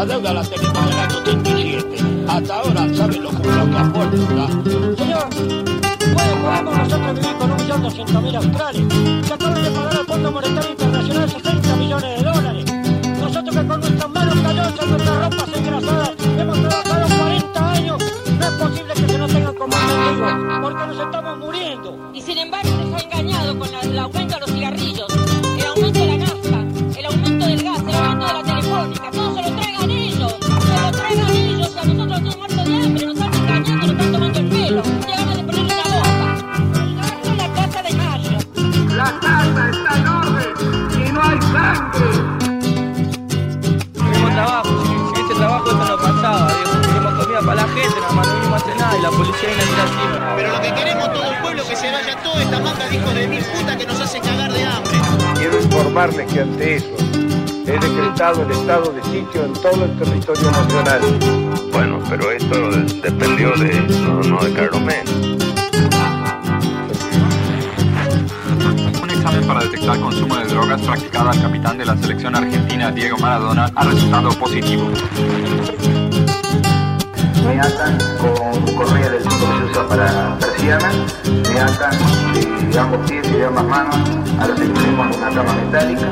La deuda la tenemos del año 37. Hasta ahora, ¿saben lo que, lo que aporta? Señor, ¿puede podemos nosotros vivir con un millón doscientos mil australes? Se acaban de pagar al Fondo Monetario Internacional 60 millones de dólares. Informarles que ante eso he decretado el estado de sitio en todo el territorio nacional. Bueno, pero esto dependió de, no, no de Carlos Menem. Un examen para detectar consumo de drogas practicado al capitán de la selección argentina Diego Maradona ha resultado positivo. Me atan con correa del tipo que se usa para persianas, me atan de, de ambos pies y de ambas manos a los extremos de una cama metálica,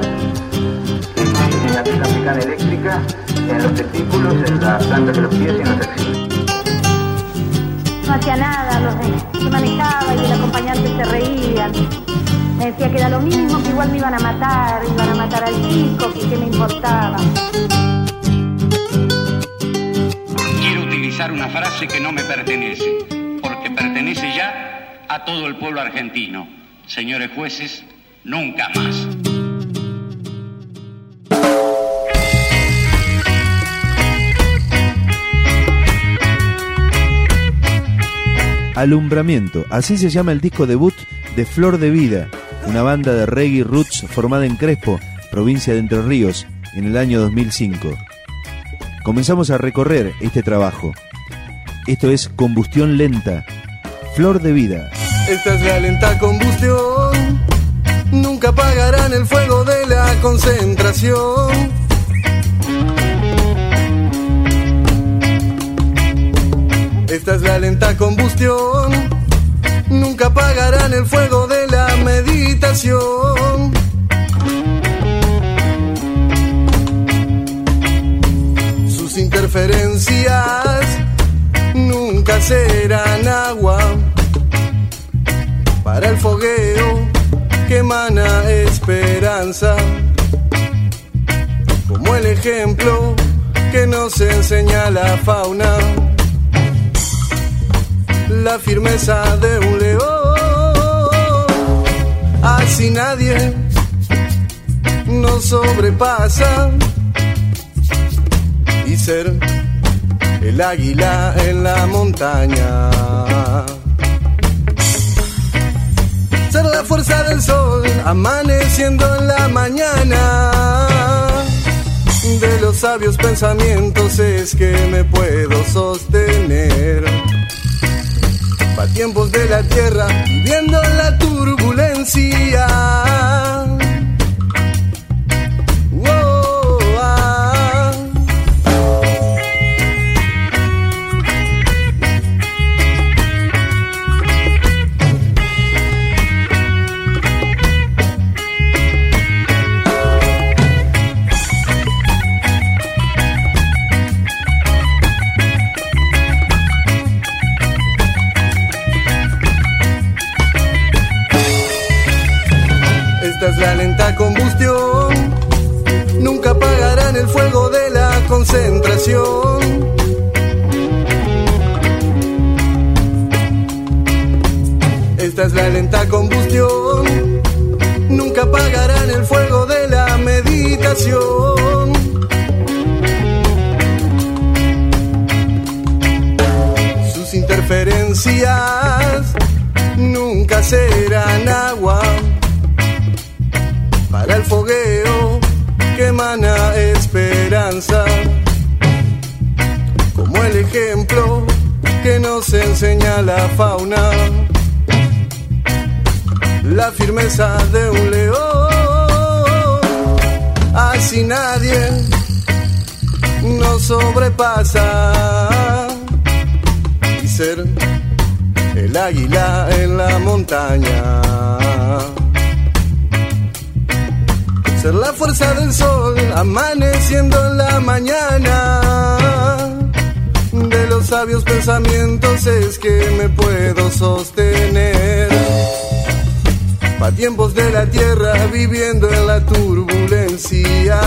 eh, me aplican picana eléctrica en los testículos, en la planta de los pies y en los axilas. No hacía nada, los se manejaba y el acompañante se reía. Me decía que era lo mismo, que igual me iban a matar, iban a matar al chico, que me importaba. Utilizar una frase que no me pertenece, porque pertenece ya a todo el pueblo argentino. Señores jueces, nunca más. Alumbramiento, así se llama el disco debut de Flor de Vida, una banda de reggae roots formada en Crespo, provincia de Entre Ríos, en el año 2005. Comenzamos a recorrer este trabajo. Esto es Combustión Lenta, Flor de Vida. Esta es la lenta combustión. Nunca apagarán el fuego de la concentración. Esta es la lenta combustión. Nunca apagarán el fuego de la meditación. Sus interferencias nunca serán agua para el fogueo que emana esperanza, como el ejemplo que nos enseña la fauna, la firmeza de un león, así nadie nos sobrepasa. Y ser el águila en la montaña. Ser la fuerza del sol amaneciendo en la mañana. De los sabios pensamientos es que me puedo sostener. Pa' tiempos de la tierra, viviendo la turbulencia. Concentración. Esta es la lenta combustión. Nunca apagarán el explicación. Sus interferencias nunca serán agua para el fogueo que emana esperanza, ejemplo que nos enseña la fauna, la firmeza de un león, así nadie nos sobrepasa y ser el águila en la montaña. Ser la fuerza del sol amaneciendo en la mañana. Sabios pensamientos es que me puedo sostener. Pa' tiempos de la tierra viviendo en la turbulencia.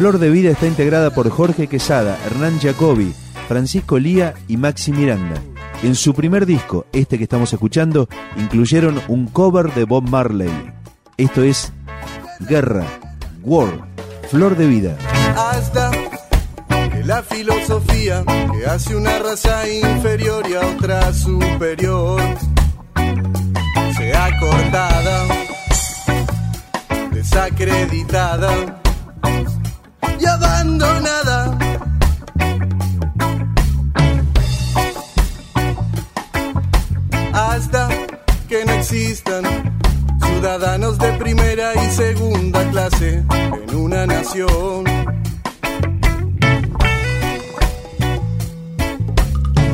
Flor de Vida está integrada por Jorge Quesada, Hernán Jacobi, Francisco Lía y Maxi Miranda. En su primer disco, este que estamos escuchando, incluyeron un cover de Bob Marley. Esto es Guerra, War, Flor de Vida. hasta que la filosofía que hace una raza inferior y a otra superior sea cortada, desacreditada y abandonada. Hasta que no existan ciudadanos de primera y segunda clase en una nación.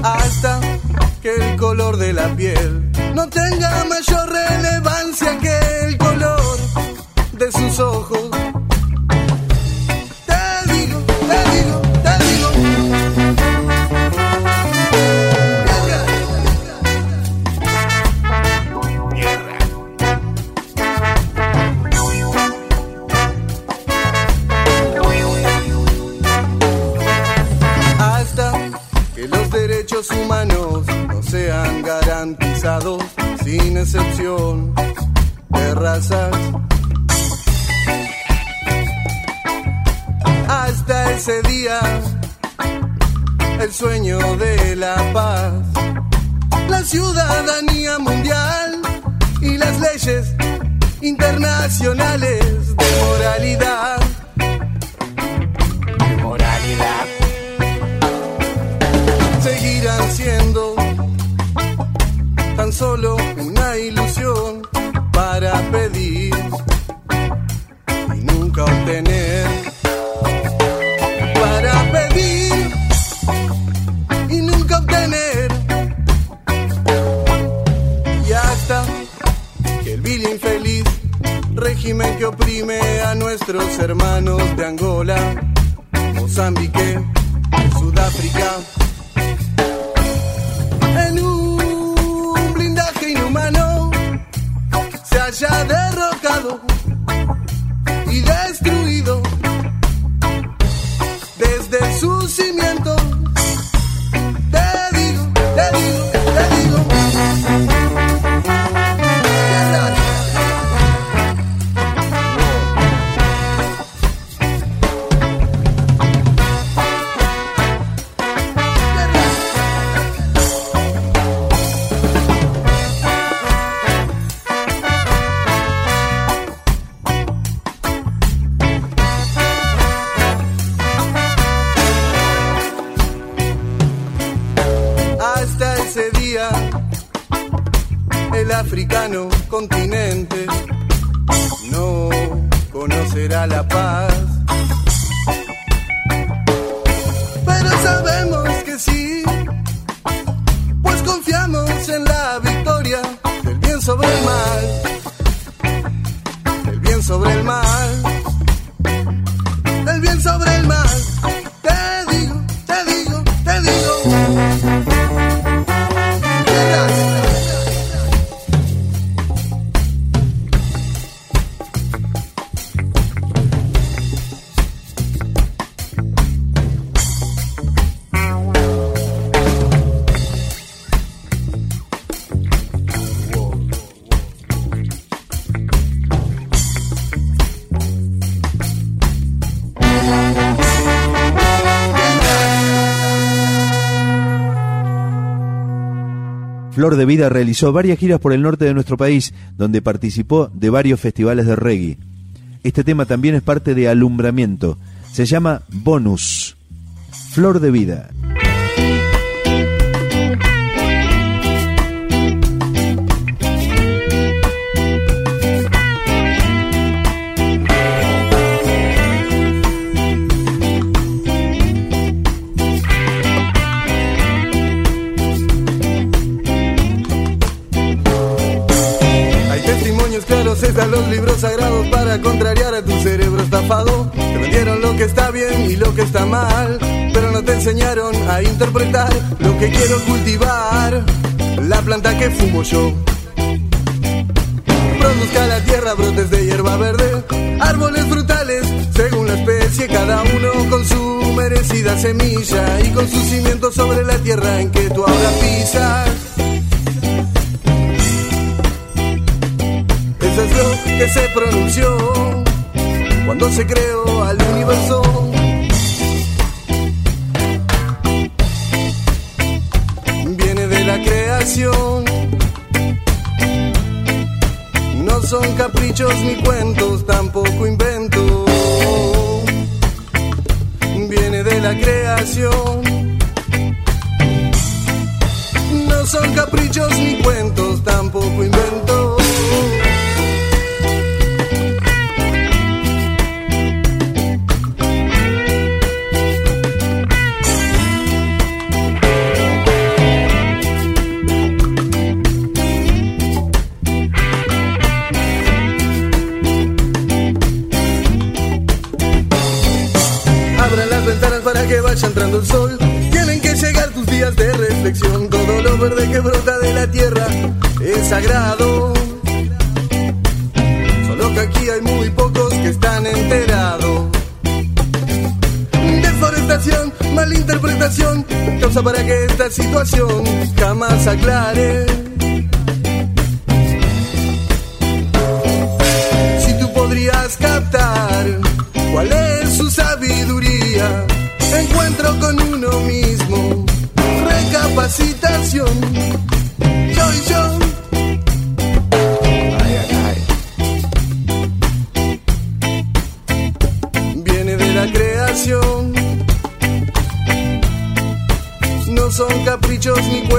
Hasta que el color de la piel no tenga mayor relevancia que el color de sus ojos. Sin excepción de razas. Hasta ese día, el sueño de la paz, la ciudadanía mundial y las leyes internacionales de moralidad. De moralidad seguirán siendo tan solo africano continente no conocerá la paz. Flor de Vida realizó varias giras por el norte de nuestro país, donde participó de varios festivales de reggae. Este tema también es parte de Alumbramiento. Se llama Bonus. Flor de Vida. Está mal, pero no te enseñaron a interpretar lo que quiero cultivar. La planta que fumo yo. Produzca la tierra brotes de hierba verde, árboles frutales, según la especie, cada uno con su merecida semilla y con sus cimientos sobre la tierra en que tú ahora pisas. Eso es lo que se pronunció cuando se creó al universo. No son caprichos ni cuentos, tampoco invento. Viene de la creación. No son caprichos ni cuentos, tampoco invento. Para que vaya entrando el sol. Tienen que llegar tus días de reflexión. Todo lo verde que brota de la tierra es sagrado. Solo que aquí hay muy pocos que están enterados. Deforestación, malinterpretación, causa para que esta situación jamás aclare. Si tú podrías captar cuál es su sabiduría, encuentro con uno mismo, recapacitación. Yo y yo. Viene de la creación. No son caprichos ni cuentos,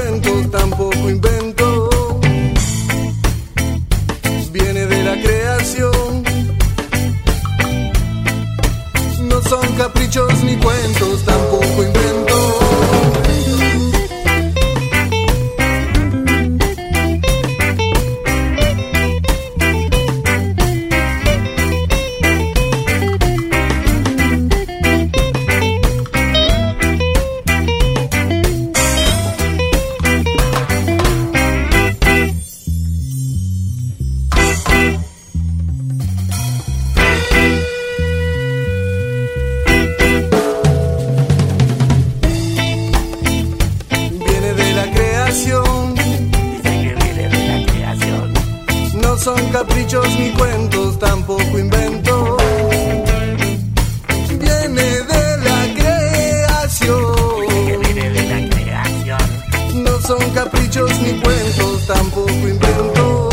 caprichos ni cuentos, tampoco invento.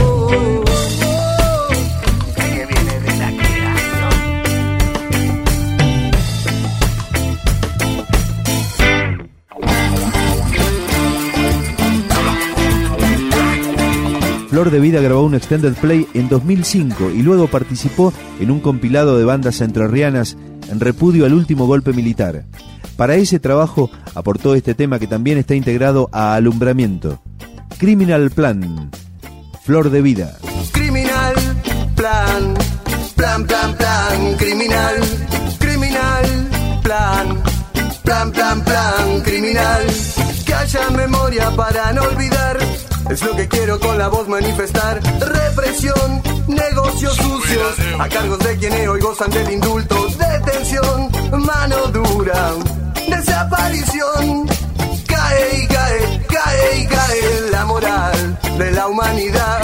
Flor de Vida grabó un extended play en 2005 y luego participó en un compilado de bandas entrerrianas en repudio al último golpe militar. Para ese trabajo aportó este tema que también está integrado a Alumbramiento. Criminal Plan. Flor de Vida. Criminal plan, plan, plan, plan, criminal, criminal plan, plan, plan, plan, criminal. Que haya memoria para no olvidar, es lo que quiero con la voz manifestar. Represión, negocios sucios, a cargos de quienes hoy gozan del indulto, detención, mano dura, desaparición. Cae y cae, cae y cae la moral de la humanidad.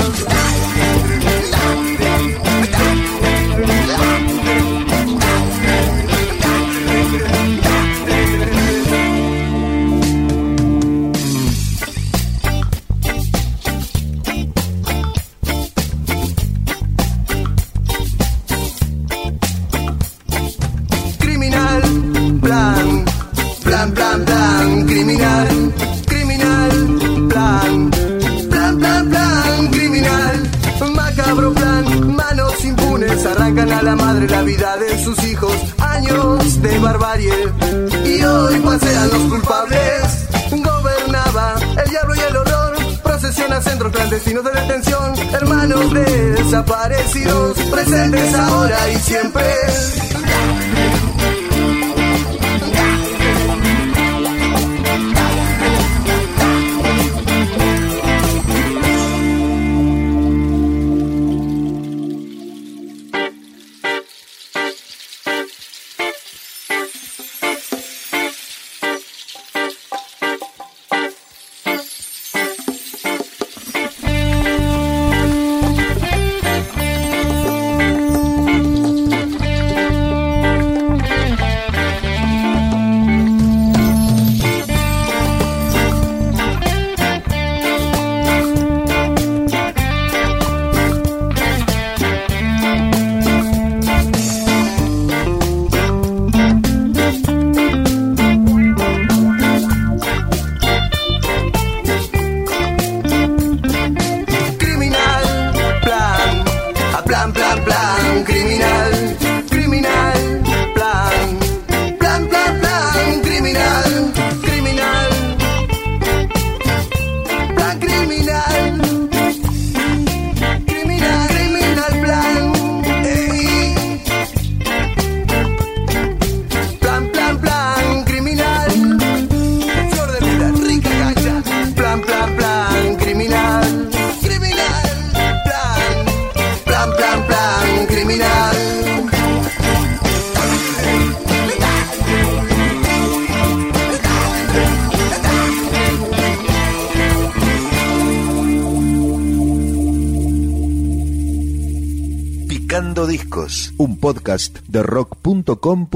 Desaparecidos, presentes ahora y siempre. Un podcast de rock.com.ar